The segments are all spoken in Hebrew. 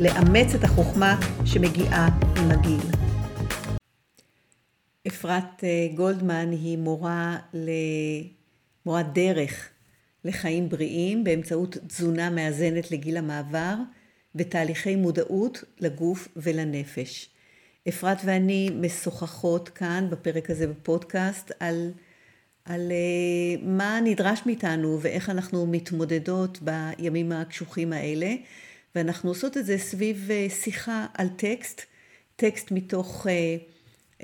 לאמץ את החוכמה שמגיעה עם הגיל. אפרת אה, גולדמן היא מורה, ל... מורה דרך לחיים בריאים באמצעות תזונה מאזנת לגיל המעבר ותהליכי מודעות לגוף ולנפש. אפרת ואני משוחחות כאן בפרק הזה בפודקאסט על, על uh, מה נדרש מאיתנו ואיך אנחנו מתמודדות בימים הקשוחים האלה ואנחנו עושות את זה סביב uh, שיחה על טקסט, טקסט מתוך uh, uh,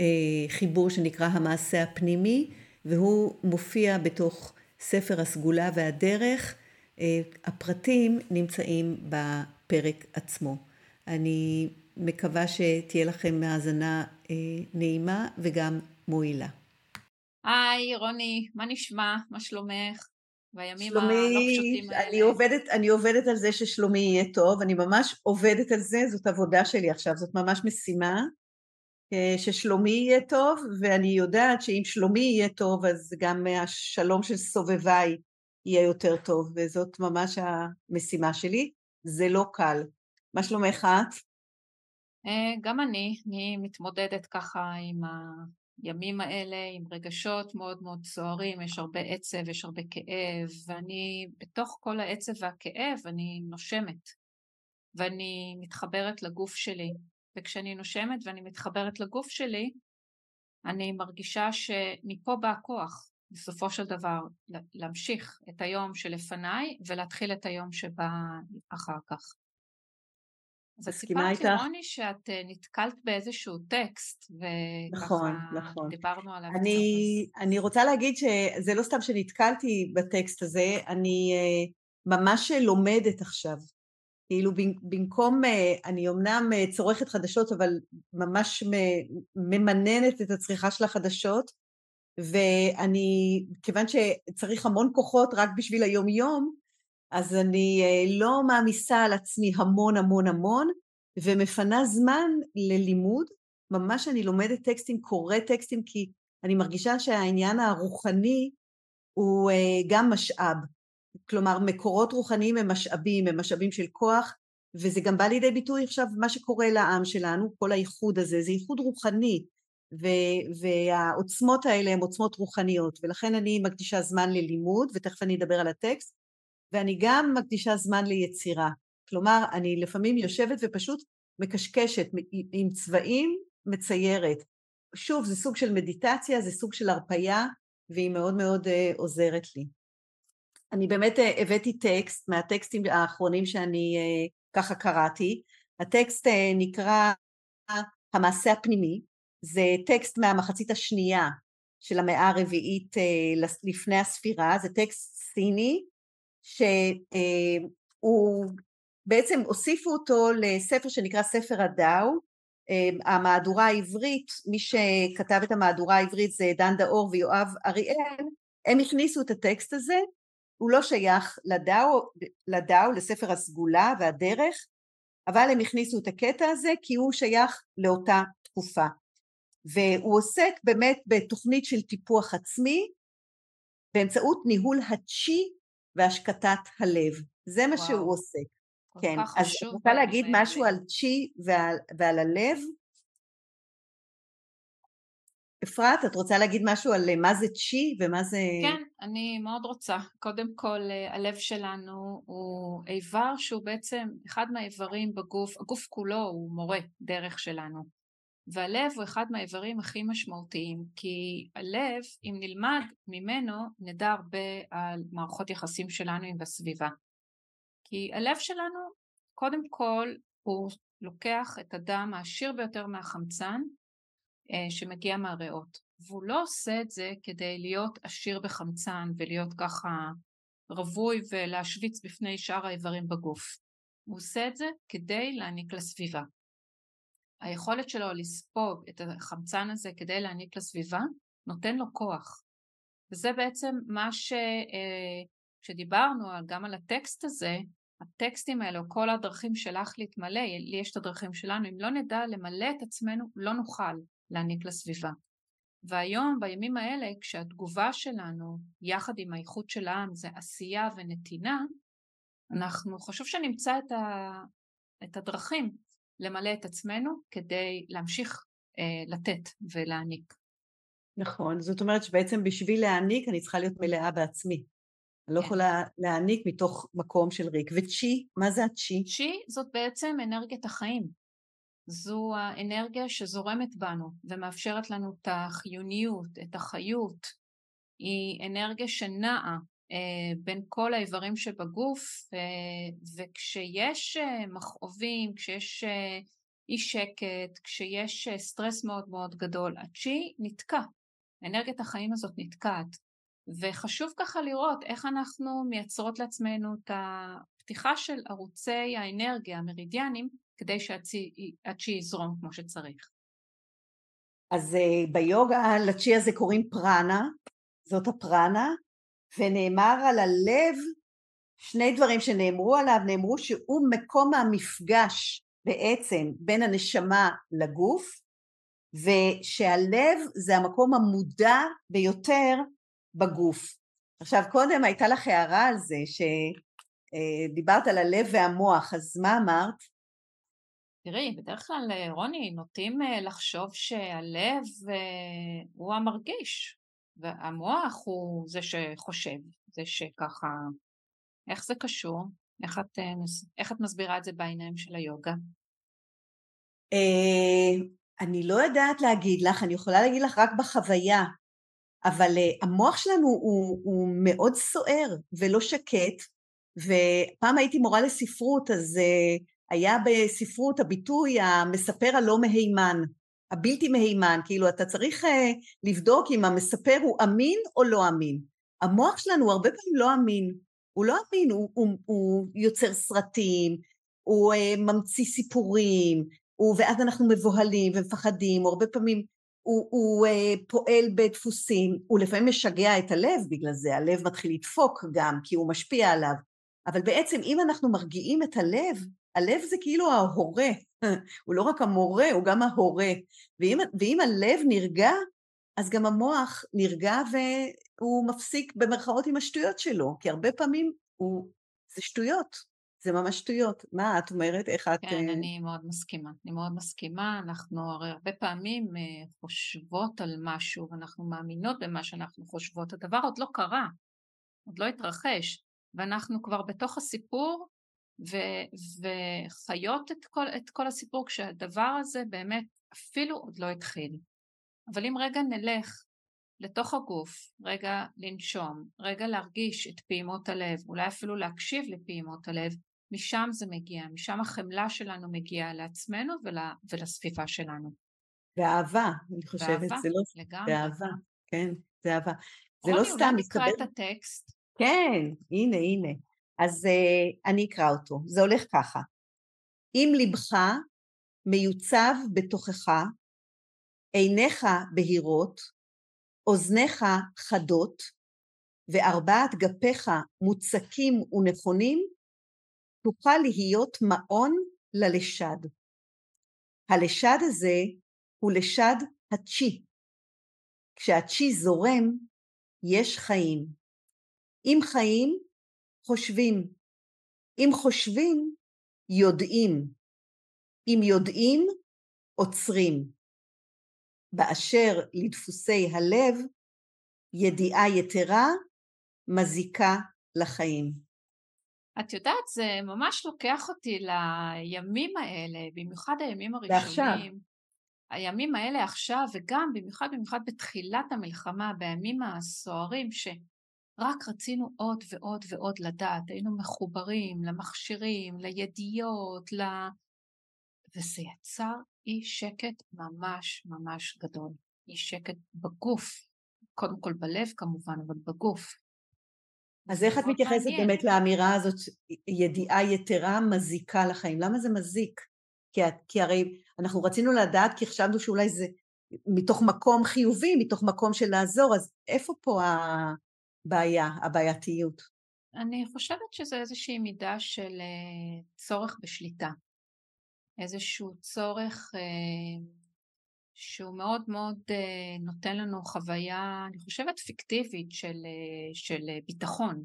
חיבור שנקרא המעשה הפנימי והוא מופיע בתוך ספר הסגולה והדרך, הפרטים נמצאים בפרק עצמו. אני מקווה שתהיה לכם האזנה אה, נעימה וגם מועילה. היי רוני, מה נשמע? מה שלומך? בימים שלומי, הלא פשוטים האלה. אני עובדת, אני עובדת על זה ששלומי יהיה טוב, אני ממש עובדת על זה, זאת עבודה שלי עכשיו, זאת ממש משימה. אה, ששלומי יהיה טוב, ואני יודעת שאם שלומי יהיה טוב, אז גם השלום של סובביי יהיה יותר טוב, וזאת ממש המשימה שלי. זה לא קל. מה שלומך את? אה, גם אני, אני מתמודדת ככה עם הימים האלה, עם רגשות מאוד מאוד סוערים, יש הרבה עצב, יש הרבה כאב, ואני בתוך כל העצב והכאב אני נושמת, ואני מתחברת לגוף שלי, וכשאני נושמת ואני מתחברת לגוף שלי, אני מרגישה שמפה בא הכוח, בסופו של דבר, להמשיך את היום שלפניי ולהתחיל את היום שבא אחר כך. אז סיפרת לי רוני שאת אה, נתקלת באיזשהו טקסט וככה נכון, נכון. דיברנו עליו אני. אני רוצה להגיד שזה לא סתם שנתקלתי בטקסט הזה, אני אה, ממש לומדת עכשיו. כאילו במקום, אה, אני אמנם צורכת חדשות אבל ממש ממננת את הצריכה של החדשות ואני, כיוון שצריך המון כוחות רק בשביל היום יום, אז אני אה, לא מעמיסה על עצמי המון המון המון, ומפנה זמן ללימוד. ממש אני לומדת טקסטים, קוראת טקסטים, כי אני מרגישה שהעניין הרוחני הוא אה, גם משאב. כלומר, מקורות רוחניים הם משאבים, הם משאבים של כוח, וזה גם בא לידי ביטוי עכשיו מה שקורה לעם שלנו, כל האיחוד הזה, זה איחוד רוחני, ו- והעוצמות האלה הן עוצמות רוחניות, ולכן אני מקדישה זמן ללימוד, ותכף אני אדבר על הטקסט, ואני גם מקדישה זמן ליצירה. כלומר, אני לפעמים יושבת ופשוט מקשקשת עם צבעים, מציירת. שוב, זה סוג של מדיטציה, זה סוג של הרפייה, והיא מאוד מאוד uh, עוזרת לי. אני באמת uh, הבאתי טקסט מהטקסטים האחרונים שאני uh, ככה קראתי. הטקסט uh, נקרא המעשה הפנימי, זה טקסט מהמחצית השנייה של המאה הרביעית uh, לפני הספירה, זה טקסט סיני שהוא בעצם הוסיפו אותו לספר שנקרא ספר הדאו, המהדורה העברית, מי שכתב את המהדורה העברית זה דן דאור ויואב אריאל, הם הכניסו את הטקסט הזה, הוא לא שייך לדאו, לדאו, לספר הסגולה והדרך, אבל הם הכניסו את הקטע הזה כי הוא שייך לאותה תקופה. והוא עוסק באמת בתוכנית של טיפוח עצמי באמצעות ניהול הצ'י והשקטת הלב. זה מה וואו. שהוא עוסק. כן, אז אני רוצה להגיד משהו על צ'י ועל, ועל הלב. אפרת, את רוצה להגיד משהו על אה, מה זה צ'י ומה זה... כן, אני מאוד רוצה. קודם כל, אה, הלב שלנו הוא איבר שהוא בעצם אחד מהאיברים בגוף, הגוף כולו הוא מורה דרך שלנו. והלב הוא אחד מהאיברים הכי משמעותיים, כי הלב, אם נלמד ממנו, נדע הרבה על מערכות יחסים שלנו עם הסביבה. כי הלב שלנו, קודם כל, הוא לוקח את הדם העשיר ביותר מהחמצן אה, שמגיע מהריאות. והוא לא עושה את זה כדי להיות עשיר בחמצן ולהיות ככה רווי ולהשוויץ בפני שאר האיברים בגוף. הוא עושה את זה כדי להעניק לסביבה. היכולת שלו לספוג את החמצן הזה כדי להעניק לסביבה, נותן לו כוח. וזה בעצם מה ש... אה, שדיברנו גם על הטקסט הזה, הטקסטים האלה, או כל הדרכים שלך להתמלא, לי יש את הדרכים שלנו, אם לא נדע למלא את עצמנו, לא נוכל להעניק לסביבה. והיום, בימים האלה, כשהתגובה שלנו, יחד עם האיכות של העם, זה עשייה ונתינה, אנחנו חשוב שנמצא את, ה, את הדרכים למלא את עצמנו כדי להמשיך אה, לתת ולהעניק. נכון, זאת אומרת שבעצם בשביל להעניק אני צריכה להיות מלאה בעצמי. אני לא כן. יכולה להעניק מתוך מקום של ריק. וצ'י, מה זה הצ'י? צ'י זאת בעצם אנרגיית החיים. זו האנרגיה שזורמת בנו ומאפשרת לנו את החיוניות, את החיות. היא אנרגיה שנעה בין כל האיברים שבגוף, אה, וכשיש אה, מכאובים, כשיש אה, אי שקט, כשיש אה, סטרס מאוד מאוד גדול, הצ'י נתקע. אנרגיית החיים הזאת נתקעת. וחשוב ככה לראות איך אנחנו מייצרות לעצמנו את הפתיחה של ערוצי האנרגיה המרידיאנים כדי שהצ'י יזרום כמו שצריך. אז ביוגה לצ'י הזה קוראים פראנה, זאת הפראנה, ונאמר על הלב, שני דברים שנאמרו עליו, נאמרו שהוא מקום המפגש בעצם בין הנשמה לגוף, ושהלב זה המקום המודע ביותר בגוף. עכשיו קודם הייתה לך הערה על זה שדיברת על הלב והמוח, אז מה אמרת? תראי, בדרך כלל רוני נוטים אה, לחשוב שהלב אה, הוא המרגיש והמוח הוא זה שחושב, זה שככה, איך זה קשור? איך את, אה, איך את מסבירה את זה בעיניים של היוגה? אני לא יודעת להגיד לך, אני יכולה להגיד לך רק בחוויה. אבל uh, המוח שלנו הוא, הוא מאוד סוער ולא שקט, ופעם הייתי מורה לספרות, אז היה בספרות הביטוי המספר הלא מהימן, הבלתי מהימן, כאילו אתה צריך uh, לבדוק אם המספר הוא אמין או לא אמין. המוח שלנו הוא הרבה פעמים לא אמין, הוא לא אמין, הוא, הוא, הוא יוצר סרטים, הוא uh, ממציא סיפורים, הוא, ואז אנחנו מבוהלים ומפחדים, או הרבה פעמים הוא, הוא uh, פועל בדפוסים, הוא לפעמים משגע את הלב בגלל זה, הלב מתחיל לדפוק גם כי הוא משפיע עליו, אבל בעצם אם אנחנו מרגיעים את הלב, הלב זה כאילו ההורה, הוא לא רק המורה, הוא גם ההורה, ואם, ואם הלב נרגע, אז גם המוח נרגע והוא מפסיק במרכאות עם השטויות שלו, כי הרבה פעמים הוא, זה שטויות, זה ממש שטויות. מה את אומרת? איך את... כן, אני מאוד מסכימה. אני מאוד מסכימה. אנחנו הרי הרבה פעמים אה, חושבות על משהו, ואנחנו מאמינות במה שאנחנו חושבות. הדבר עוד לא קרה, עוד לא התרחש, ואנחנו כבר בתוך הסיפור ו- וחיות את כל, את כל הסיפור כשהדבר הזה באמת אפילו עוד לא התחיל. אבל אם רגע נלך לתוך הגוף, רגע לנשום, רגע להרגיש את פעימות הלב, אולי אפילו להקשיב לפעימות הלב, משם זה מגיע, משם החמלה שלנו מגיעה לעצמנו ול, ולספיפה שלנו. ואהבה, אני חושבת, באהבה, זה לא... לגמרי. באהבה, כן, זה אהבה. זה לא סתם, אולי נקרא את הטקסט. כן, הנה, הנה. אז uh, אני אקרא אותו. זה הולך ככה: אם לבך מיוצב בתוכך, עיניך בהירות, אוזניך חדות, וארבעת גפיך מוצקים ונכונים, תוכל להיות מעון ללשד. הלשד הזה הוא לשד הצ'י. כשהצ'י זורם, יש חיים. אם חיים, חושבים. אם חושבים, יודעים. אם יודעים, עוצרים. באשר לדפוסי הלב, ידיעה יתרה מזיקה לחיים. את יודעת, זה ממש לוקח אותי לימים האלה, במיוחד הימים הראשונים. ועכשיו. הימים האלה עכשיו, וגם במיוחד במיוחד בתחילת המלחמה, בימים הסוערים, שרק רצינו עוד ועוד ועוד לדעת, היינו מחוברים למכשירים, לידיעות, ל... וזה יצר אי שקט ממש ממש גדול. אי שקט בגוף, קודם כל בלב כמובן, אבל בגוף. אז איך את מתייחסת מעניין. באמת לאמירה הזאת, ידיעה יתרה מזיקה לחיים? למה זה מזיק? כי, כי הרי אנחנו רצינו לדעת כי חשבנו שאולי זה מתוך מקום חיובי, מתוך מקום של לעזור, אז איפה פה הבעיה, הבעייתיות? אני חושבת שזה איזושהי מידה של אה, צורך בשליטה. איזשהו צורך אה, שהוא מאוד מאוד אה, נותן לנו חוויה, אני חושבת, פיקטיבית של, של ביטחון.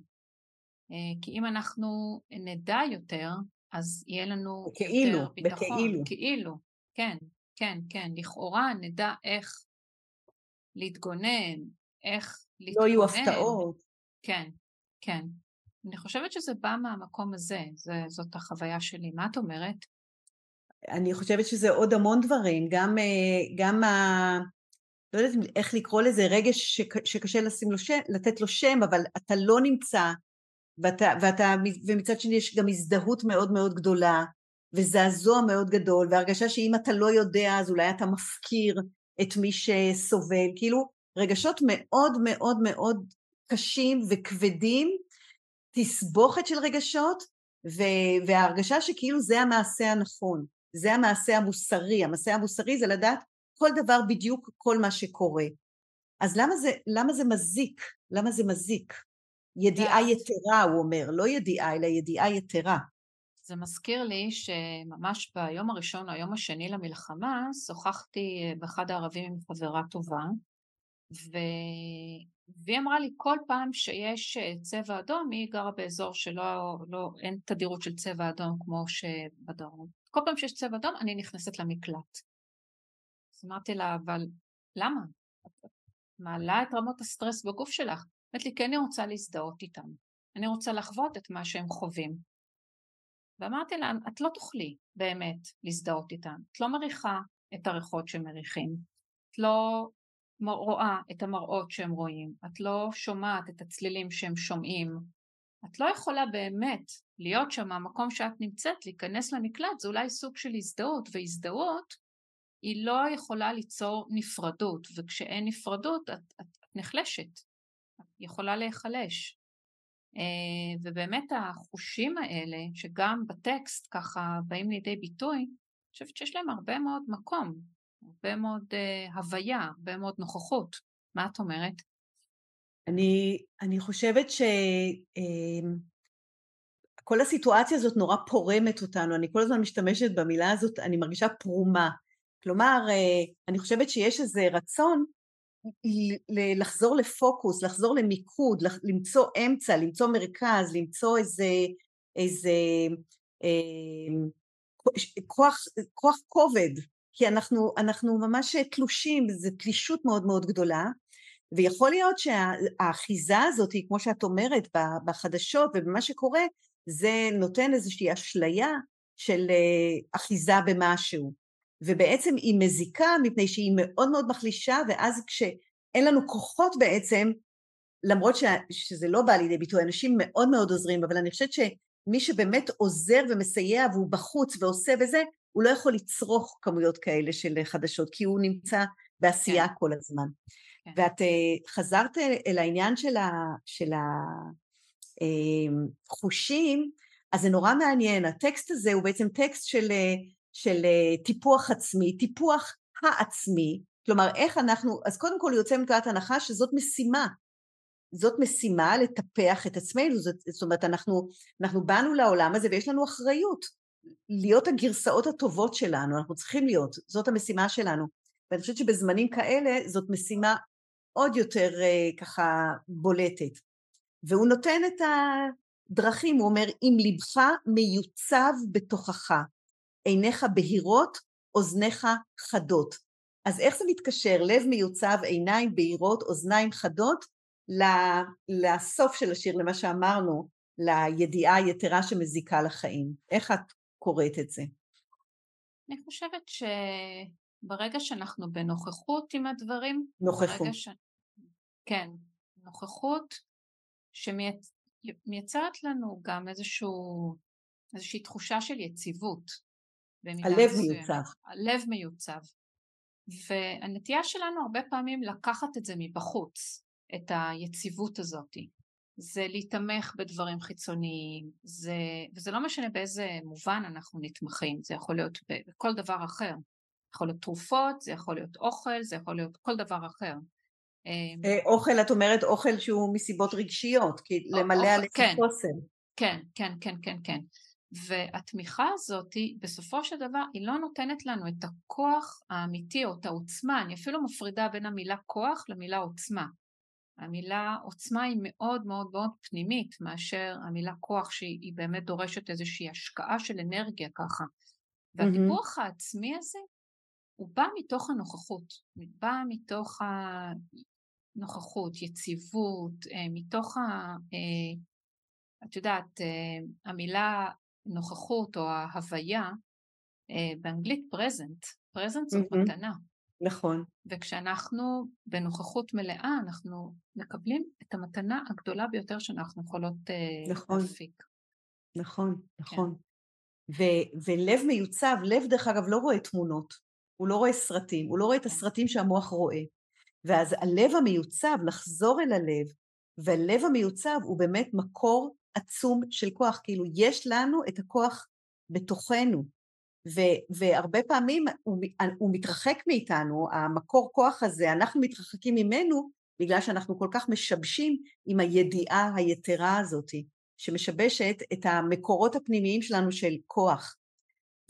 כי אם אנחנו נדע יותר, אז יהיה לנו בכאילו, יותר ביטחון. בכאילו. כאילו, כן, כן, כן. לכאורה נדע איך להתגונן, איך להתכונן. לא יהיו הפתעות. כן, כן. אני חושבת שזה בא מהמקום הזה, זה, זאת החוויה שלי. מה את אומרת? אני חושבת שזה עוד המון דברים, גם, אה, גם ה... לא יודעת איך לקרוא לזה, רגש שק, שקשה לשים לו שם, לתת לו שם, אבל אתה לא נמצא, ואתה, ואתה, ומצד שני יש גם הזדהות מאוד מאוד גדולה, וזעזוע מאוד גדול, והרגשה שאם אתה לא יודע אז אולי אתה מפקיר את מי שסובל, כאילו רגשות מאוד מאוד מאוד קשים וכבדים, תסבוכת של רגשות, וההרגשה שכאילו זה המעשה הנכון, זה המעשה המוסרי, המעשה המוסרי זה לדעת כל דבר בדיוק כל מה שקורה. אז למה זה, למה זה מזיק? למה זה מזיק? ידיעה יתרה, הוא אומר, לא ידיעה, אלא ידיעה יתרה. זה מזכיר לי שממש ביום הראשון או היום השני למלחמה שוחחתי באחד הערבים עם חברה טובה ו... והיא אמרה לי כל פעם שיש צבע אדום היא גרה באזור שלא לא, אין תדירות של צבע אדום כמו שבדרום. כל פעם שיש צבע אדום אני נכנסת למקלט. אז אמרתי לה אבל למה? מעלה את רמות הסטרס בגוף שלך. אמרת לי כי אני רוצה להזדהות איתם. אני רוצה לחוות את מה שהם חווים. ואמרתי לה, את לא תוכלי באמת להזדהות איתם, את לא מריחה את הריחות שהם מריחים, את לא רואה את המראות שהם רואים, את לא שומעת את הצלילים שהם שומעים, את לא יכולה באמת להיות שם מהמקום שאת נמצאת, להיכנס למקלט, זה אולי סוג של הזדהות, והזדהות היא לא יכולה ליצור נפרדות, וכשאין נפרדות את, את, את נחלשת, את יכולה להיחלש. אה, ובאמת החושים האלה, שגם בטקסט ככה באים לידי ביטוי, אני חושבת שיש להם הרבה מאוד מקום, הרבה מאוד uh, הוויה, הרבה מאוד נוכחות. מה את אומרת? אני, אני חושבת שכל אה, הסיטואציה הזאת נורא פורמת אותנו, אני כל הזמן משתמשת במילה הזאת, אני מרגישה פרומה. כלומר, אני חושבת שיש איזה רצון לחזור לפוקוס, לחזור למיקוד, למצוא אמצע, למצוא מרכז, למצוא איזה, איזה אה, כוח, כוח כובד, כי אנחנו, אנחנו ממש תלושים, זו תלישות מאוד מאוד גדולה, ויכול להיות שהאחיזה הזאת, כמו שאת אומרת, בחדשות ובמה שקורה, זה נותן איזושהי אשליה של אה, אחיזה במשהו. ובעצם היא מזיקה מפני שהיא מאוד מאוד מחלישה, ואז כשאין לנו כוחות בעצם, למרות ש... שזה לא בא לידי ביטוי, אנשים מאוד מאוד עוזרים, אבל אני חושבת שמי שבאמת עוזר ומסייע והוא בחוץ ועושה וזה, הוא לא יכול לצרוך כמויות כאלה של חדשות, כי הוא נמצא בעשייה כן. כל הזמן. כן. ואת uh, חזרת אל העניין של, ה, של החושים, אמ, אז זה נורא מעניין, הטקסט הזה הוא בעצם טקסט של uh, של אה, טיפוח עצמי, טיפוח העצמי, כלומר איך אנחנו, אז קודם כל יוצא מנקודת הנחה שזאת משימה, זאת משימה לטפח את עצמנו, זאת, זאת אומרת אנחנו, אנחנו באנו לעולם הזה ויש לנו אחריות להיות הגרסאות הטובות שלנו, אנחנו צריכים להיות, זאת המשימה שלנו, ואני חושבת שבזמנים כאלה זאת משימה עוד יותר uh, ככה בולטת, והוא נותן את הדרכים, הוא אומר אם לבך מיוצב בתוכך, עיניך בהירות, אוזניך חדות. אז איך זה מתקשר? לב מיוצב, עיניים בהירות, אוזניים חדות, לסוף של השיר, למה שאמרנו, לידיעה היתרה שמזיקה לחיים. איך את קוראת את זה? אני חושבת שברגע שאנחנו בנוכחות עם הדברים, נוכחות. ש... כן, נוכחות שמייצרת לנו גם איזשהו, איזושהי תחושה של יציבות. הלב מיוצב. הלב מיוצב. והנטייה שלנו הרבה פעמים לקחת את זה מבחוץ, את היציבות הזאת. זה להתמך בדברים חיצוניים, זה, וזה לא משנה באיזה מובן אנחנו נתמכים, זה יכול להיות בכל דבר אחר. יכול להיות תרופות, זה יכול להיות אוכל, זה יכול להיות כל דבר אחר. אה, אוכל, את אומרת אוכל שהוא מסיבות רגשיות, כי למלא על כן, חוסן. כן, כן, כן, כן, כן. והתמיכה הזאת, בסופו של דבר, היא לא נותנת לנו את הכוח האמיתי או את העוצמה, אני אפילו מפרידה בין המילה כוח למילה עוצמה. המילה עוצמה היא מאוד מאוד מאוד פנימית מאשר המילה כוח שהיא באמת דורשת איזושהי השקעה של אנרגיה ככה. והדיווח mm-hmm. העצמי הזה הוא בא מתוך הנוכחות, בא מתוך הנוכחות, יציבות, אה, מתוך ה... אה, את יודעת, אה, המילה נוכחות או ההוויה, באנגלית פרזנט זאת mm-hmm. מתנה. נכון. וכשאנחנו בנוכחות מלאה, אנחנו מקבלים את המתנה הגדולה ביותר שאנחנו יכולות נכון. להפיק. נכון, נכון. כן. ו- ולב מיוצב, לב דרך אגב לא רואה תמונות, הוא לא רואה סרטים, הוא לא רואה את כן. הסרטים שהמוח רואה. ואז הלב המיוצב, לחזור אל הלב, והלב המיוצב הוא באמת מקור עצום של כוח, כאילו יש לנו את הכוח בתוכנו, ו- והרבה פעמים הוא, הוא מתרחק מאיתנו, המקור כוח הזה, אנחנו מתרחקים ממנו בגלל שאנחנו כל כך משבשים עם הידיעה היתרה הזאת, שמשבשת את המקורות הפנימיים שלנו של כוח.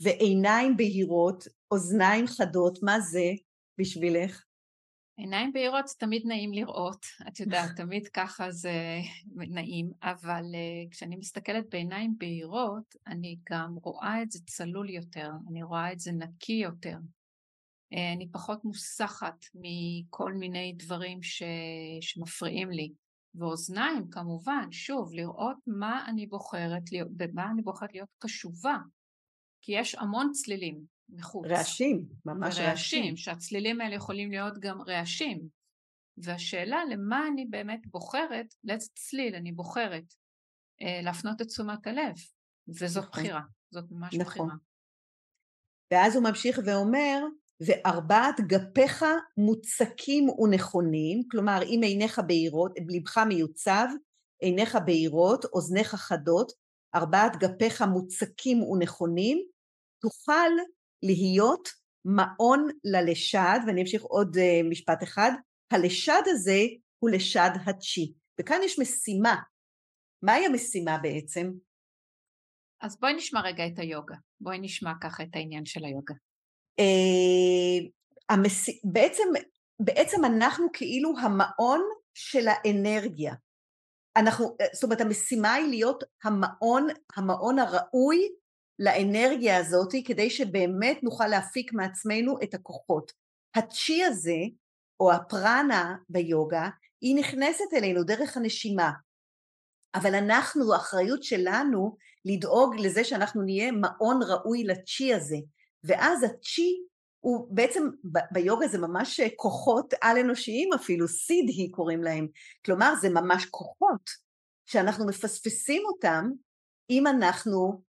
ועיניים בהירות, אוזניים חדות, מה זה בשבילך? עיניים בהירות זה תמיד נעים לראות, את יודעת, תמיד ככה זה נעים, אבל uh, כשאני מסתכלת בעיניים בהירות, אני גם רואה את זה צלול יותר, אני רואה את זה נקי יותר. Uh, אני פחות מוסחת מכל מיני דברים ש... שמפריעים לי. ואוזניים כמובן, שוב, לראות מה אני בוחרת, במה אני בוחרת להיות קשובה, כי יש המון צלילים, מחוץ. רעשים, ממש רעשים. רעשים, שהצלילים האלה יכולים להיות גם רעשים. והשאלה למה אני באמת בוחרת, לאיזה צליל אני בוחרת אה, להפנות את תשומת הלב, וזאת נכון. בחירה, זאת ממש נכון. בחירה. ואז הוא ממשיך ואומר, וארבעת גפיך מוצקים ונכונים, כלומר אם עיניך בהירות, לבך מיוצב, עיניך בהירות, אוזניך חדות, ארבעת גפיך מוצקים ונכונים, תוכל להיות מעון ללשד, ואני אמשיך עוד uh, משפט אחד, הלשד הזה הוא לשד הצ'י. וכאן יש משימה. מהי המשימה בעצם? אז בואי נשמע רגע את היוגה. בואי נשמע ככה את העניין של היוגה. Uh, המש... בעצם, בעצם אנחנו כאילו המעון של האנרגיה. אנחנו, אה, זאת אומרת המשימה היא להיות המעון, המעון הראוי לאנרגיה הזאת כדי שבאמת נוכל להפיק מעצמנו את הכוחות. הצ'י הזה, או הפרנה ביוגה, היא נכנסת אלינו דרך הנשימה. אבל אנחנו, האחריות שלנו לדאוג לזה שאנחנו נהיה מעון ראוי לצ'י הזה. ואז הצ'י הוא בעצם, ביוגה זה ממש כוחות על-אנושיים אפילו, סידהי קוראים להם. כלומר, זה ממש כוחות שאנחנו מפספסים אותם אם אנחנו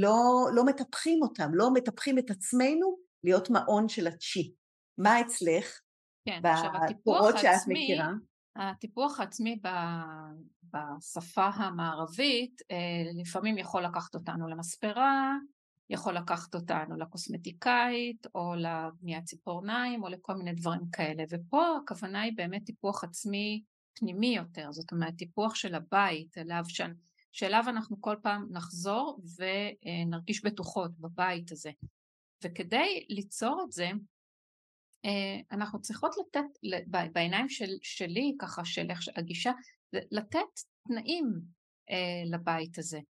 לא, לא מטפחים אותם, לא מטפחים את עצמנו להיות מעון של הצ'י. מה אצלך? כן, עכשיו הטיפוח העצמי, הטיפוח העצמי בשפה המערבית אה, לפעמים יכול לקחת אותנו למספרה, יכול לקחת אותנו לקוסמטיקאית או לבניית ציפורניים או לכל מיני דברים כאלה ופה הכוונה היא באמת טיפוח עצמי פנימי יותר זאת אומרת טיפוח של הבית אליו שאני שאליו אנחנו כל פעם נחזור ונרגיש בטוחות בבית הזה. וכדי ליצור את זה, אה, אנחנו צריכות לתת, בעיניים של, שלי, ככה של איך הגישה, לתת תנאים אה, לבית הזה.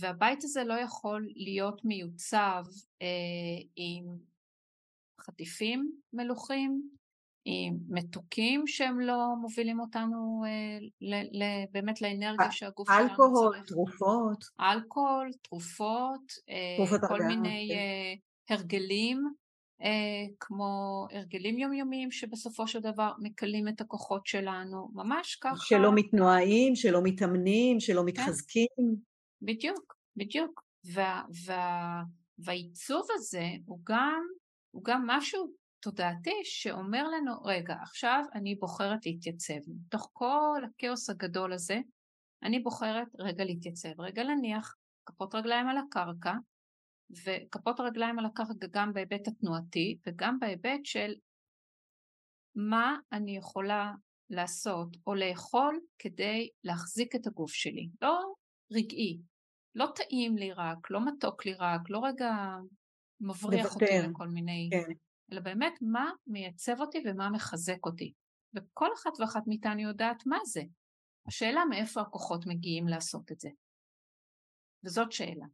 והבית הזה לא יכול להיות מיוצב אה, עם חטיפים מלוכים, עם מתוקים שהם לא מובילים אותנו אה, ל, ל, באמת לאנרגיה שהגוף שלנו צריך. אלכוהול, תרופות. אלכוהול, תרופות, אה, תרופות כל מיני כן. אה, הרגלים, אה, כמו הרגלים יומיומיים שבסופו של דבר מקלים את הכוחות שלנו, ממש ככה. שלא מתנועים, שלא מתאמנים, שלא כן. מתחזקים. בדיוק, בדיוק. וה, וה, והעיצוב הזה הוא גם, הוא גם משהו תודעתי שאומר לנו, רגע, עכשיו אני בוחרת להתייצב. מתוך כל הכאוס הגדול הזה, אני בוחרת רגע להתייצב, רגע להניח כפות רגליים על הקרקע, וכפות הרגליים על הקרקע גם בהיבט התנועתי וגם בהיבט של מה אני יכולה לעשות או לאכול כדי להחזיק את הגוף שלי. לא רגעי, לא טעים לי רק, לא מתוק לי רק, לא רגע מבריח אותי לכל מיני... כן. אלא באמת מה מייצב אותי ומה מחזק אותי. וכל אחת ואחת מאיתנו יודעת מה זה. השאלה מאיפה הכוחות מגיעים לעשות את זה. וזאת שאלה.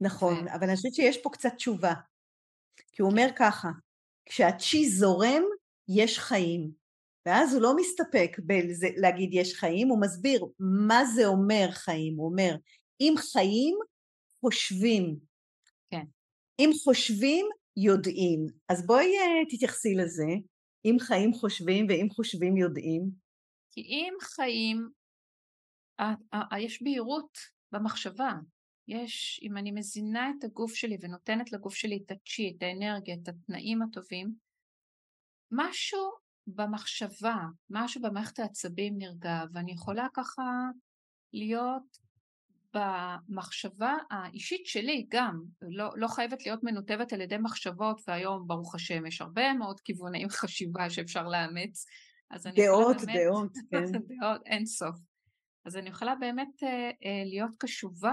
נכון, ו... אבל אני חושבת שיש פה קצת תשובה. כי הוא אומר ככה, כשהצ'י זורם, יש חיים. ואז הוא לא מסתפק בלהגיד יש חיים, הוא מסביר מה זה אומר חיים. הוא אומר, אם חיים, חושבים. כן. אם חושבים, יודעים. אז בואי אה, תתייחסי לזה. אם חיים חושבים ואם חושבים יודעים. כי אם חיים, יש בהירות במחשבה. יש, אם אני מזינה את הגוף שלי ונותנת לגוף שלי את הצ'י, את האנרגיה, את התנאים הטובים, משהו במחשבה, משהו במערכת העצבים נרגע, ואני יכולה ככה להיות במחשבה האישית שלי גם, לא, לא חייבת להיות מנותבת על ידי מחשבות, והיום ברוך השם יש הרבה מאוד כיווני חשיבה שאפשר לאמץ. אז אני דעות, באמת, דעות, כן. דעות, אין סוף. אז אני יכולה באמת אה, אה, להיות קשובה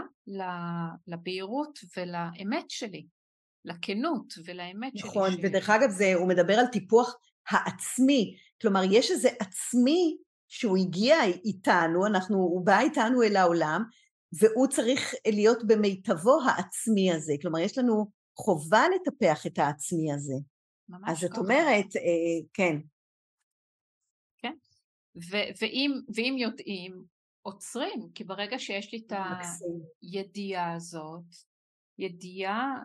לבהירות ולאמת שלי, לכנות ולאמת נכון, שלי. נכון, ודרך אגב זה, הוא מדבר על טיפוח העצמי, כלומר יש איזה עצמי שהוא הגיע איתנו, אנחנו, הוא בא איתנו אל העולם, והוא צריך להיות במיטבו העצמי הזה, כלומר יש לנו חובה לטפח את העצמי הזה. ממש אז את אומרת, אה, כן. כן, ו- ואם, ואם יודעים, עוצרים, כי ברגע שיש לי את הידיעה הזאת, ידיעה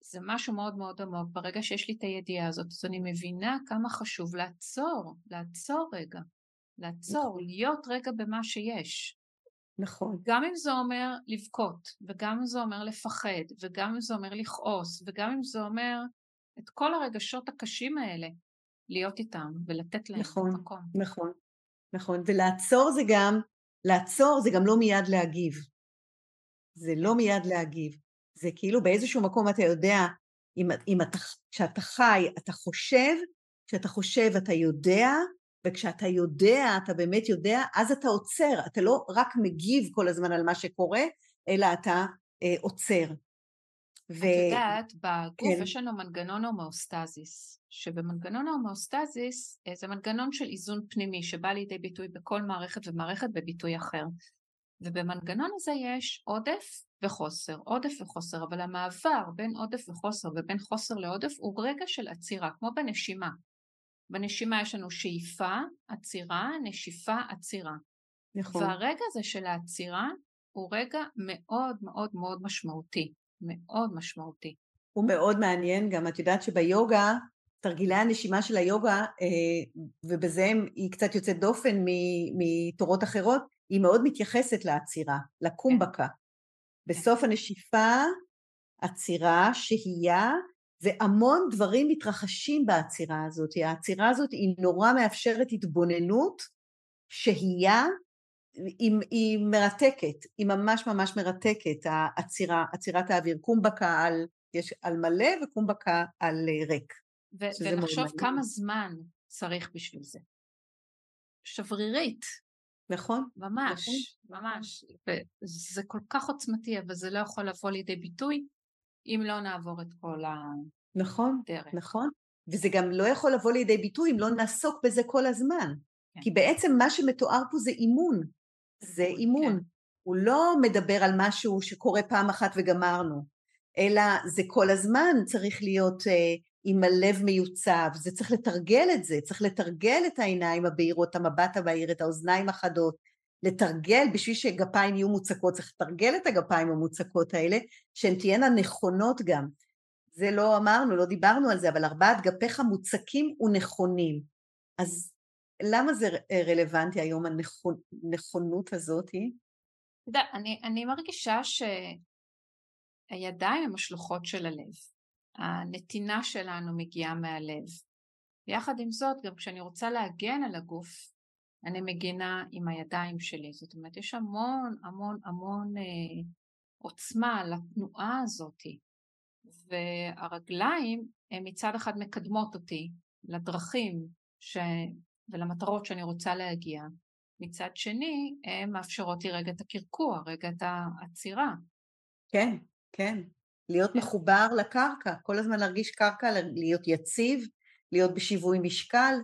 זה משהו מאוד מאוד עמוק, ברגע שיש לי את הידיעה הזאת, אז אני מבינה כמה חשוב לעצור, לעצור רגע, לעצור, נכון. להיות רגע במה שיש. נכון. גם אם זה אומר לבכות, וגם אם זה אומר לפחד, וגם אם זה אומר לכעוס, וגם אם זה אומר את כל הרגשות הקשים האלה, להיות איתם ולתת להם נכון, מקום. נכון, נכון. ולעצור זה גם, לעצור זה גם לא מיד להגיב. זה לא מיד להגיב. זה כאילו באיזשהו מקום אתה יודע, אם, אם אתה, כשאתה חי, אתה חושב, כשאתה חושב אתה יודע, וכשאתה יודע, אתה באמת יודע, אז אתה עוצר, אתה לא רק מגיב כל הזמן על מה שקורה, אלא אתה אה, עוצר. ו... את יודעת, בגוף כן. יש לנו מנגנון הומאוסטזיס, שבמנגנון ההומאוסטזיס אה, זה מנגנון של איזון פנימי שבא לידי ביטוי בכל מערכת ומערכת בביטוי אחר. ובמנגנון הזה יש עודף וחוסר, עודף וחוסר, אבל המעבר בין עודף וחוסר ובין חוסר לעודף הוא רגע של עצירה, כמו בנשימה. בנשימה יש לנו שאיפה, עצירה, נשיפה, עצירה. נכון. והרגע הזה של העצירה הוא רגע מאוד מאוד מאוד משמעותי, מאוד משמעותי. הוא מאוד מעניין, גם את יודעת שביוגה, תרגילי הנשימה של היוגה, אה, ובזה היא קצת יוצאת דופן מתורות אחרות, היא מאוד מתייחסת לעצירה, לקומבקה. כן. בסוף הנשיפה, עצירה, שהייה, והמון דברים מתרחשים בעצירה הזאת. העצירה הזאת היא נורא מאפשרת התבוננות, שהייה, היא, היא מרתקת, היא ממש ממש מרתקת, העצירה, עצירת האוויר. קומבקה על, יש על מלא וקומבקה על ריק. ו- ולחשוב כמה זמן צריך בשביל זה. שברירית. נכון. ממש, נכון. ממש. וזה כל כך עוצמתי, אבל זה לא יכול לבוא לידי ביטוי אם לא נעבור את כל הדרך. נכון, נכון. וזה גם לא יכול לבוא לידי ביטוי אם לא נעסוק בזה כל הזמן. כן. כי בעצם מה שמתואר פה זה אימון. זה אימון. כן. הוא לא מדבר על משהו שקורה פעם אחת וגמרנו, אלא זה כל הזמן צריך להיות אה, עם הלב מיוצב, זה צריך לתרגל את זה, צריך לתרגל את העיניים הבהירות, המבט הבהיר, את האוזניים החדות, לתרגל בשביל שגפיים יהיו מוצקות, צריך לתרגל את הגפיים המוצקות האלה, שהן תהיינה נכונות גם. זה לא אמרנו, לא דיברנו על זה, אבל ארבעת גפיך מוצקים ונכונים. אז למה זה רלוונטי היום, הנכונות הזאת? אתה יודע, אני, אני מרגישה שהידיים הם השלוחות של הלב. הנתינה שלנו מגיעה מהלב. ויחד עם זאת, גם כשאני רוצה להגן על הגוף, אני מגינה עם הידיים שלי. זאת אומרת, יש המון המון המון אה, עוצמה לתנועה הזאתי, והרגליים הן מצד אחד מקדמות אותי לדרכים ש... ולמטרות שאני רוצה להגיע, מצד שני הן מאפשרות לי רגע את הקרקוע, רגע את העצירה. כן, כן. להיות כן. מחובר לקרקע, כל הזמן להרגיש קרקע, להיות יציב, להיות בשיווי משקל.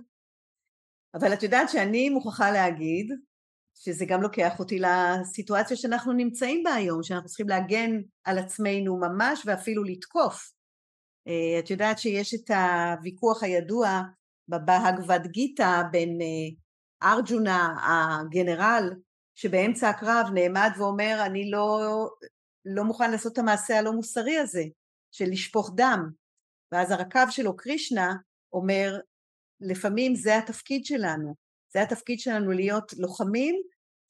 אבל את יודעת שאני מוכרחה להגיד, שזה גם לוקח אותי לסיטואציה שאנחנו נמצאים בה היום, שאנחנו צריכים להגן על עצמנו ממש ואפילו לתקוף. אה, את יודעת שיש את הוויכוח הידוע בבהגבד גיתא בין אה, ארג'ונה הגנרל שבאמצע הקרב נעמד ואומר אני לא, לא מוכן לעשות את המעשה הלא מוסרי הזה של לשפוך דם ואז הרקב שלו קרישנה אומר לפעמים זה התפקיד שלנו. זה התפקיד שלנו להיות לוחמים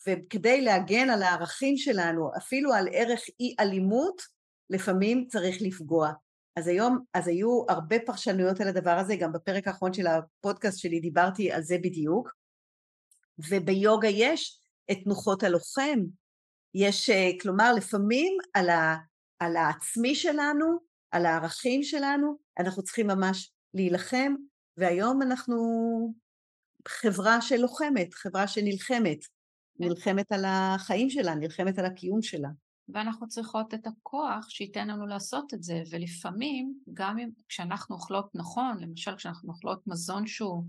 וכדי להגן על הערכים שלנו אפילו על ערך אי אלימות לפעמים צריך לפגוע. אז היום, אז היו הרבה פרשנויות על הדבר הזה, גם בפרק האחרון של הפודקאסט שלי דיברתי על זה בדיוק, וביוגה יש את תנוחות הלוחם, יש, אה, כלומר לפעמים על, ה, על העצמי שלנו, על הערכים שלנו, אנחנו צריכים ממש להילחם, והיום אנחנו חברה שלוחמת, חברה שנלחמת, נלחמת על החיים שלה, נלחמת על הקיום שלה. ואנחנו צריכות את הכוח שייתן לנו לעשות את זה, ולפעמים גם אם, כשאנחנו אוכלות נכון, למשל כשאנחנו אוכלות מזון שהוא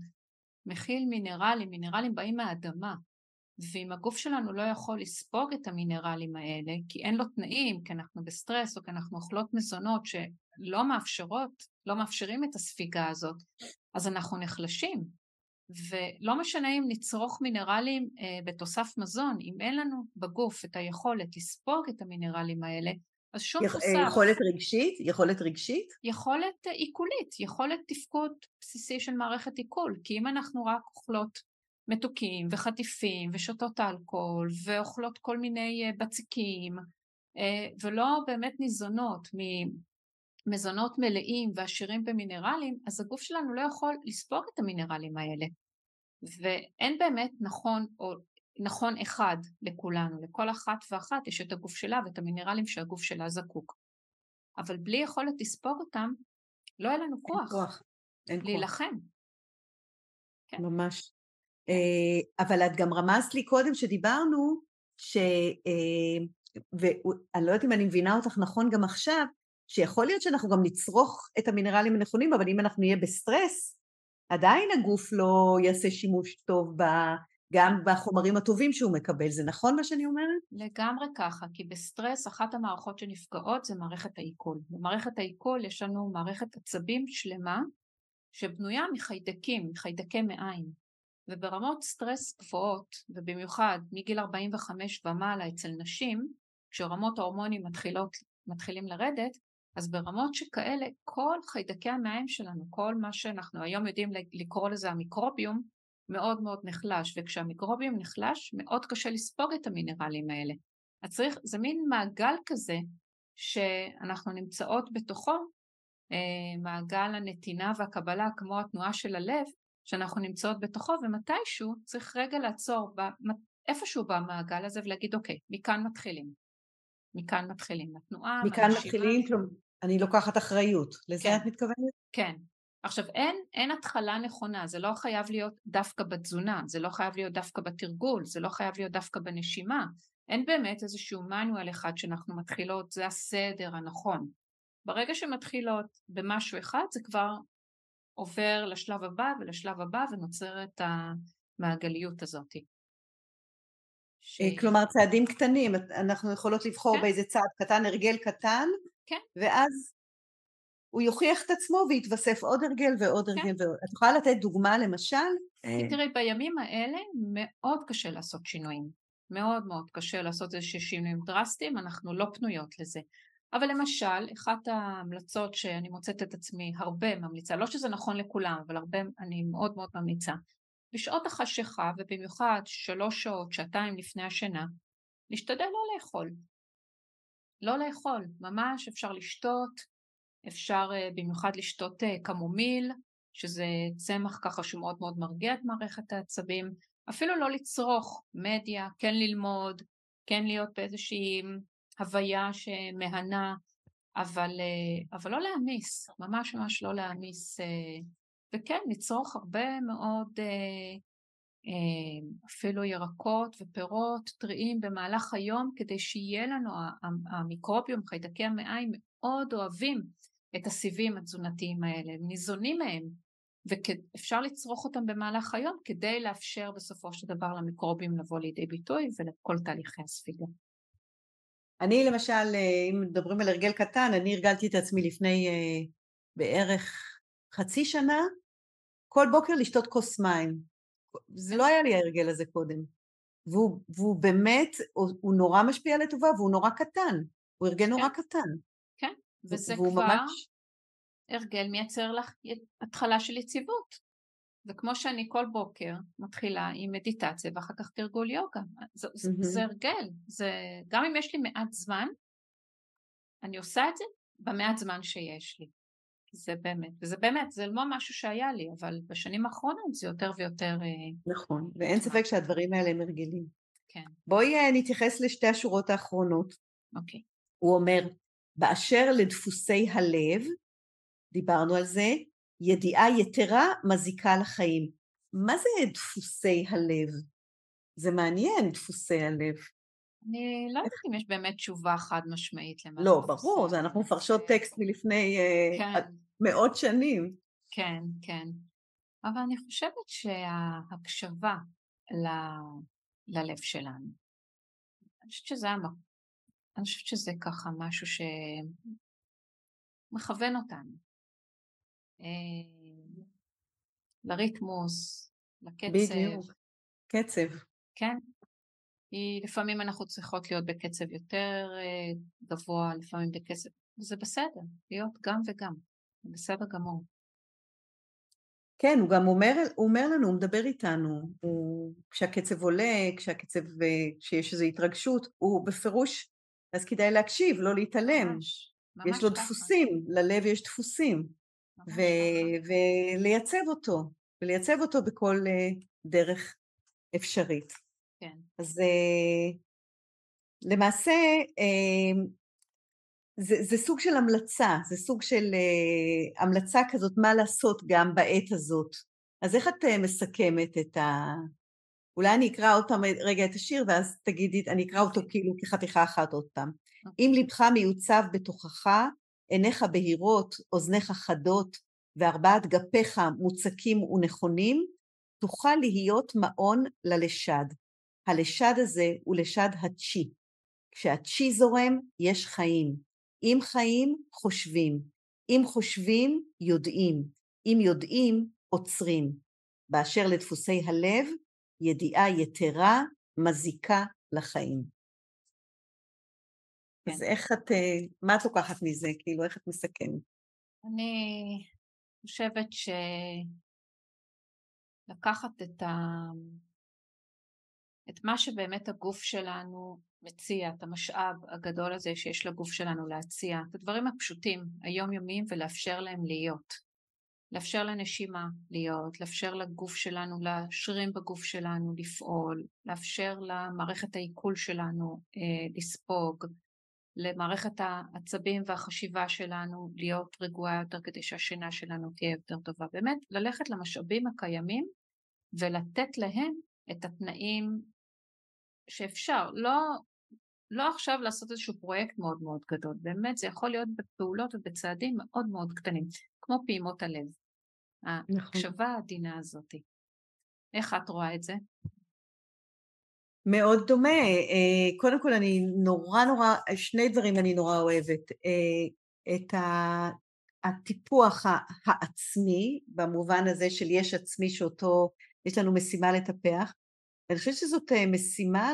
מכיל מינרלים, מינרלים באים מהאדמה, ואם הגוף שלנו לא יכול לספוג את המינרלים האלה, כי אין לו תנאים, כי אנחנו בסטרס, או כי אנחנו אוכלות מזונות שלא מאפשרות, לא מאפשרים את הספיגה הזאת, אז אנחנו נחלשים. ולא משנה אם נצרוך מינרלים אה, בתוסף מזון, אם אין לנו בגוף את היכולת לספוג את המינרלים האלה, אז שום יכ- תוסף... יכולת רגשית? יכולת רגשית? יכולת אה, עיכולית, יכולת תפקוד בסיסי של מערכת עיכול, כי אם אנחנו רק אוכלות מתוקים וחטיפים ושותות אלכוהול ואוכלות כל מיני אה, בציקים אה, ולא באמת ניזונות מזונות מלאים ועשירים במינרלים, אז הגוף שלנו לא יכול לספוג את המינרלים האלה. ואין באמת נכון או נכון אחד לכולנו, לכל אחת ואחת יש את הגוף שלה ואת המינרלים שהגוף שלה זקוק. אבל בלי יכולת לספוג אותם, לא יהיה לנו כוח, כוח. להילחם. כן. ממש. אה, אבל את גם רמזת לי קודם שדיברנו, ש... אה, ואני לא יודעת אם אני מבינה אותך נכון גם עכשיו, שיכול להיות שאנחנו גם נצרוך את המינרלים הנכונים, אבל אם אנחנו נהיה בסטרס, עדיין הגוף לא יעשה שימוש טוב ב... גם בחומרים הטובים שהוא מקבל, זה נכון מה שאני אומרת? לגמרי ככה, כי בסטרס אחת המערכות שנפגעות זה מערכת העיכול. במערכת העיכול יש לנו מערכת עצבים שלמה שבנויה מחיידקים, מחיידקי מעיים. וברמות סטרס גבוהות, ובמיוחד מגיל 45 ומעלה אצל נשים, כשרמות ההורמונים מתחילות, מתחילים לרדת, אז ברמות שכאלה כל חיידקי המעיים שלנו, כל מה שאנחנו היום יודעים לקרוא לזה המיקרוביום, מאוד מאוד נחלש, וכשהמיקרוביום נחלש מאוד קשה לספוג את המינרלים האלה. אז צריך, זה מין מעגל כזה שאנחנו נמצאות בתוכו, אה, מעגל הנתינה והקבלה כמו התנועה של הלב, שאנחנו נמצאות בתוכו ומתישהו צריך רגע לעצור איפשהו במעגל הזה ולהגיד אוקיי, מכאן מתחילים. מכאן מתחילים התנועה. מכאן מתחילים, כלומר, אני לוקחת אחריות. לזה כן. את מתכוונת? כן. עכשיו אין, אין התחלה נכונה, זה לא חייב להיות דווקא בתזונה, זה לא חייב להיות דווקא בתרגול, זה לא חייב להיות דווקא בנשימה. אין באמת איזשהו מנואל אחד שאנחנו מתחילות, זה הסדר הנכון. ברגע שמתחילות במשהו אחד זה כבר עובר לשלב הבא ולשלב הבא ונוצרת המעגליות הזאת. ש... אה, כלומר צעדים קטנים, אנחנו יכולות לבחור כן. באיזה צעד קטן, הרגל קטן, כן. ואז הוא יוכיח את עצמו ויתווסף עוד הרגל ועוד כן. הרגל ועוד. את יכולה לתת דוגמה למשל? אה, תראי, בימים האלה מאוד קשה לעשות שינויים. מאוד מאוד קשה לעשות איזה שינויים דרסטיים, אנחנו לא פנויות לזה. אבל למשל, אחת ההמלצות שאני מוצאת את עצמי הרבה ממליצה, לא שזה נכון לכולם, אבל הרבה אני מאוד מאוד ממליצה, בשעות החשיכה, ובמיוחד שלוש שעות, שעתיים לפני השינה, להשתדל לא לאכול. לא לאכול, ממש אפשר לשתות, אפשר אה, במיוחד לשתות אה, קמומיל, שזה צמח ככה שהוא מאוד מאוד מרגיע את מערכת העצבים, אפילו לא לצרוך מדיה, כן ללמוד, כן להיות באיזושהי הוויה שמהנה, אבל, אבל לא להעמיס, ממש ממש לא להעמיס, וכן, לצרוך הרבה מאוד אפילו ירקות ופירות טריים במהלך היום כדי שיהיה לנו, המיקרוביום, חיידקי המעיים מאוד אוהבים את הסיבים התזונתיים האלה, הם ניזונים מהם ואפשר לצרוך אותם במהלך היום כדי לאפשר בסופו של דבר למיקרובים לבוא לידי ביטוי ולכל תהליכי הספיגה. אני למשל, אם מדברים על הרגל קטן, אני הרגלתי את עצמי לפני uh, בערך חצי שנה, כל בוקר לשתות כוס מים. זה לא היה לי ההרגל הזה קודם. והוא, והוא באמת, הוא, הוא נורא משפיע לטובה והוא נורא קטן. הוא הרגל נורא כן. קטן. כן, וזה כבר ממש... הרגל מייצר לך התחלה של יציבות. וכמו שאני כל בוקר מתחילה עם מדיטציה ואחר כך תרגול יוגה. זה, mm-hmm. זה הרגל, זה, גם אם יש לי מעט זמן, אני עושה את זה במעט זמן שיש לי. זה באמת, וזה באמת, זה לא משהו שהיה לי, אבל בשנים האחרונות זה יותר ויותר... אה, נכון, ואין ספק שהדברים האלה הם הרגלים. כן. בואי אה, נתייחס לשתי השורות האחרונות. אוקיי. הוא אומר, באשר לדפוסי הלב, דיברנו על זה, ידיעה יתרה מזיקה לחיים. מה זה דפוסי הלב? זה מעניין, דפוסי הלב. אני לא יודעת אם יש באמת תשובה חד משמעית למה לא, ברור, זה אנחנו מפרשות טקסט מלפני אה, כן. מאות שנים. כן, כן. אבל אני חושבת שההקשבה ל... ללב שלנו, אני חושבת שזה המקום, אני חושבת שזה ככה משהו שמכוון אותנו. אה, לריתמוס, לקצב. בדיוק, קצב. כן, כי לפעמים אנחנו צריכות להיות בקצב יותר אה, גבוה, לפעמים בקצב, זה בסדר, להיות גם וגם, זה בסדר גמור. כן, הוא גם אומר, הוא אומר לנו, הוא מדבר איתנו, הוא, כשהקצב עולה, כשהקצב, אה, כשיש איזו התרגשות, הוא בפירוש, אז כדאי להקשיב, לא להתעלם. ממש, ממש יש לו ככה. דפוסים, ללב יש דפוסים, ו- ולייצב אותו, ולייצב אותו בכל uh, דרך אפשרית. כן. אז uh, למעשה uh, זה, זה סוג של המלצה, זה סוג של uh, המלצה כזאת מה לעשות גם בעת הזאת. אז איך את מסכמת את ה... אולי אני אקרא עוד פעם רגע את השיר ואז תגידי, אני אקרא אותו כאילו כחתיכה אחת עוד פעם. אוקיי. אם לבך מיוצב בתוכך, עיניך בהירות, אוזניך חדות, וארבעת גפיך מוצקים ונכונים, תוכל להיות מעון ללשד. הלשד הזה הוא לשד הצ'י. כשהצ'י זורם, יש חיים. אם חיים, חושבים. אם חושבים, יודעים. אם יודעים, עוצרים. באשר לדפוסי הלב, ידיעה יתרה מזיקה לחיים. כן. אז איך את, אה, מה את לוקחת מזה? כאילו, איך את מסכמת? אני חושבת שלקחת את, ה... את מה שבאמת הגוף שלנו מציע, את המשאב הגדול הזה שיש לגוף שלנו להציע, את הדברים הפשוטים, היומיומיים, ולאפשר להם להיות. לאפשר לנשימה להיות, לאפשר לגוף שלנו, לשרירים בגוף שלנו לפעול, לאפשר למערכת העיכול שלנו אה, לספוג, למערכת העצבים והחשיבה שלנו להיות רגועה יותר כדי שהשינה שלנו תהיה יותר טובה. באמת, ללכת למשאבים הקיימים ולתת להם את התנאים שאפשר. לא, לא עכשיו לעשות איזשהו פרויקט מאוד מאוד גדול, באמת זה יכול להיות בפעולות ובצעדים מאוד מאוד קטנים, כמו פעימות הלב. נכון. ההקשבה העדינה הזאת. איך את רואה את זה? מאוד דומה. אה, קודם כל אני נורא נורא, שני דברים אני נורא אוהבת. אה, את הטיפוח העצמי, במובן הזה של יש עצמי שאותו, יש לנו משימה לטפח. אני חושבת שזאת אה, משימה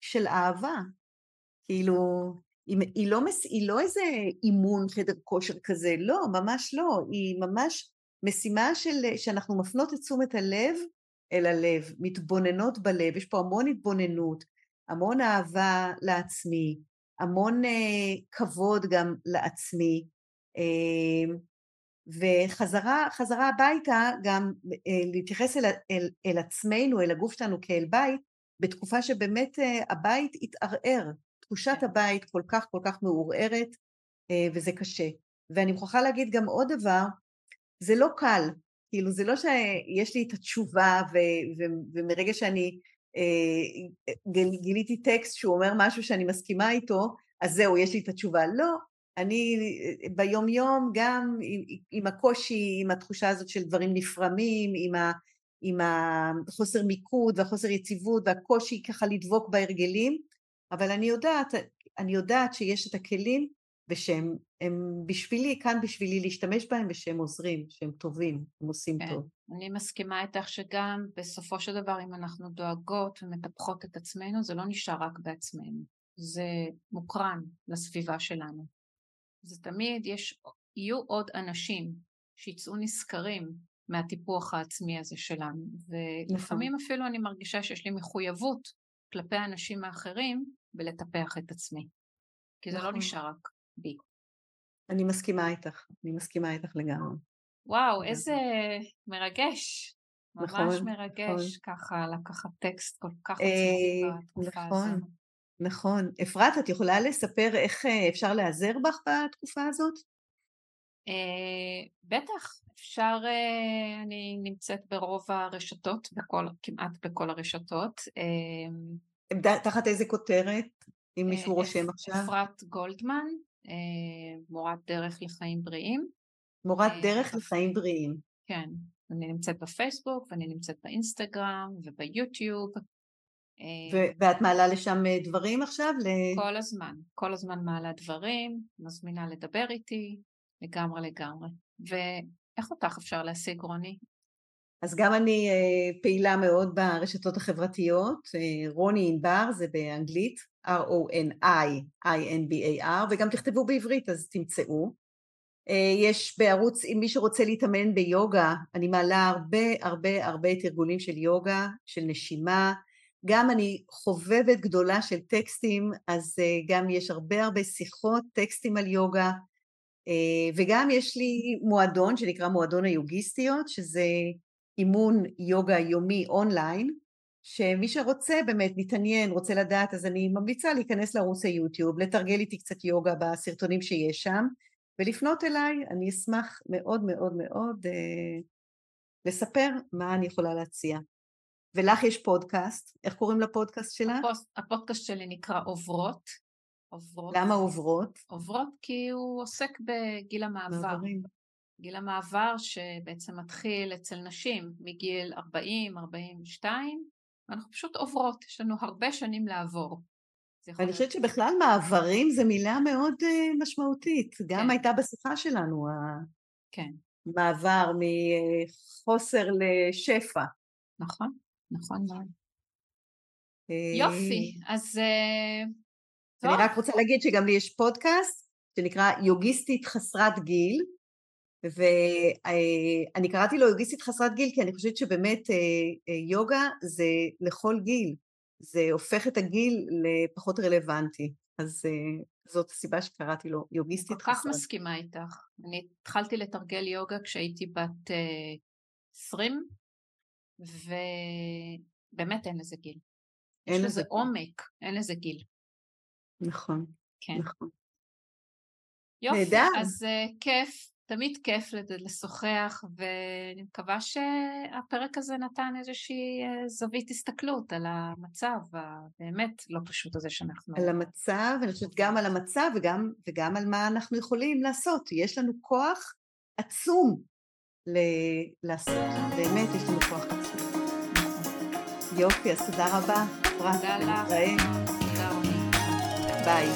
של אהבה. כאילו, היא, היא, לא, היא לא איזה אימון חדר כושר כזה, לא, ממש לא. היא ממש משימה של, שאנחנו מפנות את תשומת הלב אל הלב, מתבוננות בלב, יש פה המון התבוננות, המון אהבה לעצמי, המון אה, כבוד גם לעצמי, אה, וחזרה הביתה גם אה, להתייחס אל, אל, אל עצמנו, אל הגוף שלנו כאל בית, בתקופה שבאמת אה, הבית התערער, תחושת כן. הבית כל כך כל כך מעורערת, אה, וזה קשה. ואני מוכרחה להגיד גם עוד דבר, זה לא קל, כאילו זה לא שיש לי את התשובה ו, ו, ומרגע שאני אה, גיל, גיליתי טקסט שהוא אומר משהו שאני מסכימה איתו, אז זהו, יש לי את התשובה. לא, אני ביום יום גם עם, עם הקושי, עם התחושה הזאת של דברים נפרמים, עם, ה, עם החוסר מיקוד והחוסר יציבות והקושי ככה לדבוק בהרגלים, אבל אני יודעת, אני יודעת שיש את הכלים ושהם בשבילי, כאן בשבילי להשתמש בהם ושהם עוזרים, שהם טובים, הם עושים כן. טוב. אני מסכימה איתך שגם בסופו של דבר אם אנחנו דואגות ומטפחות את עצמנו זה לא נשאר רק בעצמנו, זה מוקרן לסביבה שלנו. זה תמיד יש, יהיו עוד אנשים שיצאו נשכרים מהטיפוח העצמי הזה שלנו, ולפעמים נכון. אפילו אני מרגישה שיש לי מחויבות כלפי האנשים האחרים בלטפח את עצמי, כי זה לא נכון. לא נשאר רק בי. אני מסכימה איתך, אני מסכימה איתך לגמרי. וואו, איזה מרגש. ממש נכון, מרגש נכון. ככה לקחת טקסט כל כך אה, בתקופה נכון, הזאת. נכון. אפרת, את יכולה לספר איך אה, אפשר להיעזר בך בתקופה הזאת? Uh, בטח, אפשר, uh, אני נמצאת ברוב הרשתות, בכל, כמעט בכל הרשתות. Uh, תחת איזה כותרת, אם מישהו רושם עכשיו? אפרת גולדמן, מורת דרך לחיים בריאים. מורת דרך לחיים בריאים. כן, אני נמצאת בפייסבוק ואני נמצאת באינסטגרם וביוטיוב. ואת מעלה לשם דברים עכשיו? כל הזמן, כל הזמן מעלה דברים, מזמינה לדבר איתי, לגמרי לגמרי. ואיך אותך אפשר להשיג, רוני? אז גם אני uh, פעילה מאוד ברשתות החברתיות, רוני ענבר זה באנגלית, R-O-N-I-I-N-B-A-R, וגם תכתבו בעברית אז תמצאו. יש בערוץ, אם מי שרוצה להתאמן ביוגה, אני מעלה הרבה הרבה הרבה תרגולים של יוגה, של נשימה, גם אני חובבת גדולה של טקסטים, אז uh, גם יש הרבה הרבה שיחות, טקסטים על יוגה, אה, וגם יש לי מועדון שנקרא מועדון היוגיסטיות, שזה אימון יוגה יומי אונליין, שמי שרוצה באמת, מתעניין, רוצה לדעת, אז אני ממליצה להיכנס לערוץ היוטיוב, לתרגל איתי קצת יוגה בסרטונים שיש שם, ולפנות אליי, אני אשמח מאוד מאוד מאוד אה, לספר מה אני יכולה להציע. ולך יש פודקאסט, איך קוראים לפודקאסט שלך? הפוסט, הפודקאסט שלי נקרא עוברות, עוברות. למה עוברות? עוברות כי הוא עוסק בגיל המעבר. מעברים. גיל המעבר שבעצם מתחיל אצל נשים מגיל 40-42, ואנחנו פשוט עוברות, יש לנו הרבה שנים לעבור. אני חושבת שבכלל מעברים זה מילה מאוד uh, משמעותית, גם כן. הייתה בשיחה שלנו, כן. המעבר מחוסר לשפע. נכון, נכון מאוד. אה, יופי, אז uh, אני רק רוצה להגיד שגם לי יש פודקאסט שנקרא יוגיסטית חסרת גיל, ואני קראתי לו יוגיסטית חסרת גיל כי אני חושבת שבאמת אה, אה, יוגה זה לכל גיל, זה הופך את הגיל לפחות רלוונטי, אז אה, זאת הסיבה שקראתי לו יוגיסטית חסרת. כל כך מסכימה איתך. אני התחלתי לתרגל יוגה כשהייתי בת 20, ובאמת אין לזה גיל. אין לזה עומק, אין לזה גיל. נכון. כן. נכון. יופי, נהדר. אז uh, כיף, תמיד כיף לשוחח, ואני מקווה שהפרק הזה נתן איזושהי uh, זווית הסתכלות על המצב הבאמת לא פשוט הזה שאנחנו... על המצב, אני חושבת גם על המצב וגם, וגם על מה אנחנו יכולים לעשות. יש לנו כוח עצום לעשות, באמת יש לנו כוח עצום. יופי, אז תודה רבה. תודה לך. תודה רבה. ביי.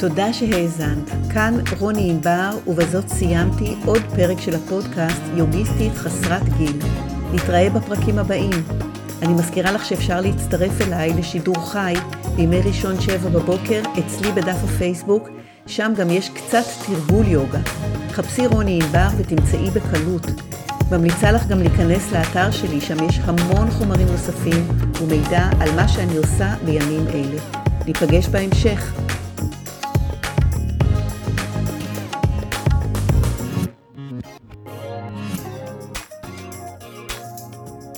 תודה שהאזנת. כאן רוני ענבר, ובזאת סיימתי עוד פרק של הפודקאסט יוגיסטית חסרת גיל. נתראה בפרקים הבאים. אני מזכירה לך שאפשר להצטרף אליי לשידור חי בימי ראשון שבע בבוקר אצלי בדף הפייסבוק, שם גם יש קצת תרגול יוגה. חפשי רוני ענבר ותמצאי בקלות. ממליצה לך גם להיכנס לאתר שלי, שם יש המון חומרים נוספים ומידע על מה שאני עושה בימים אלה. ניפגש בהמשך.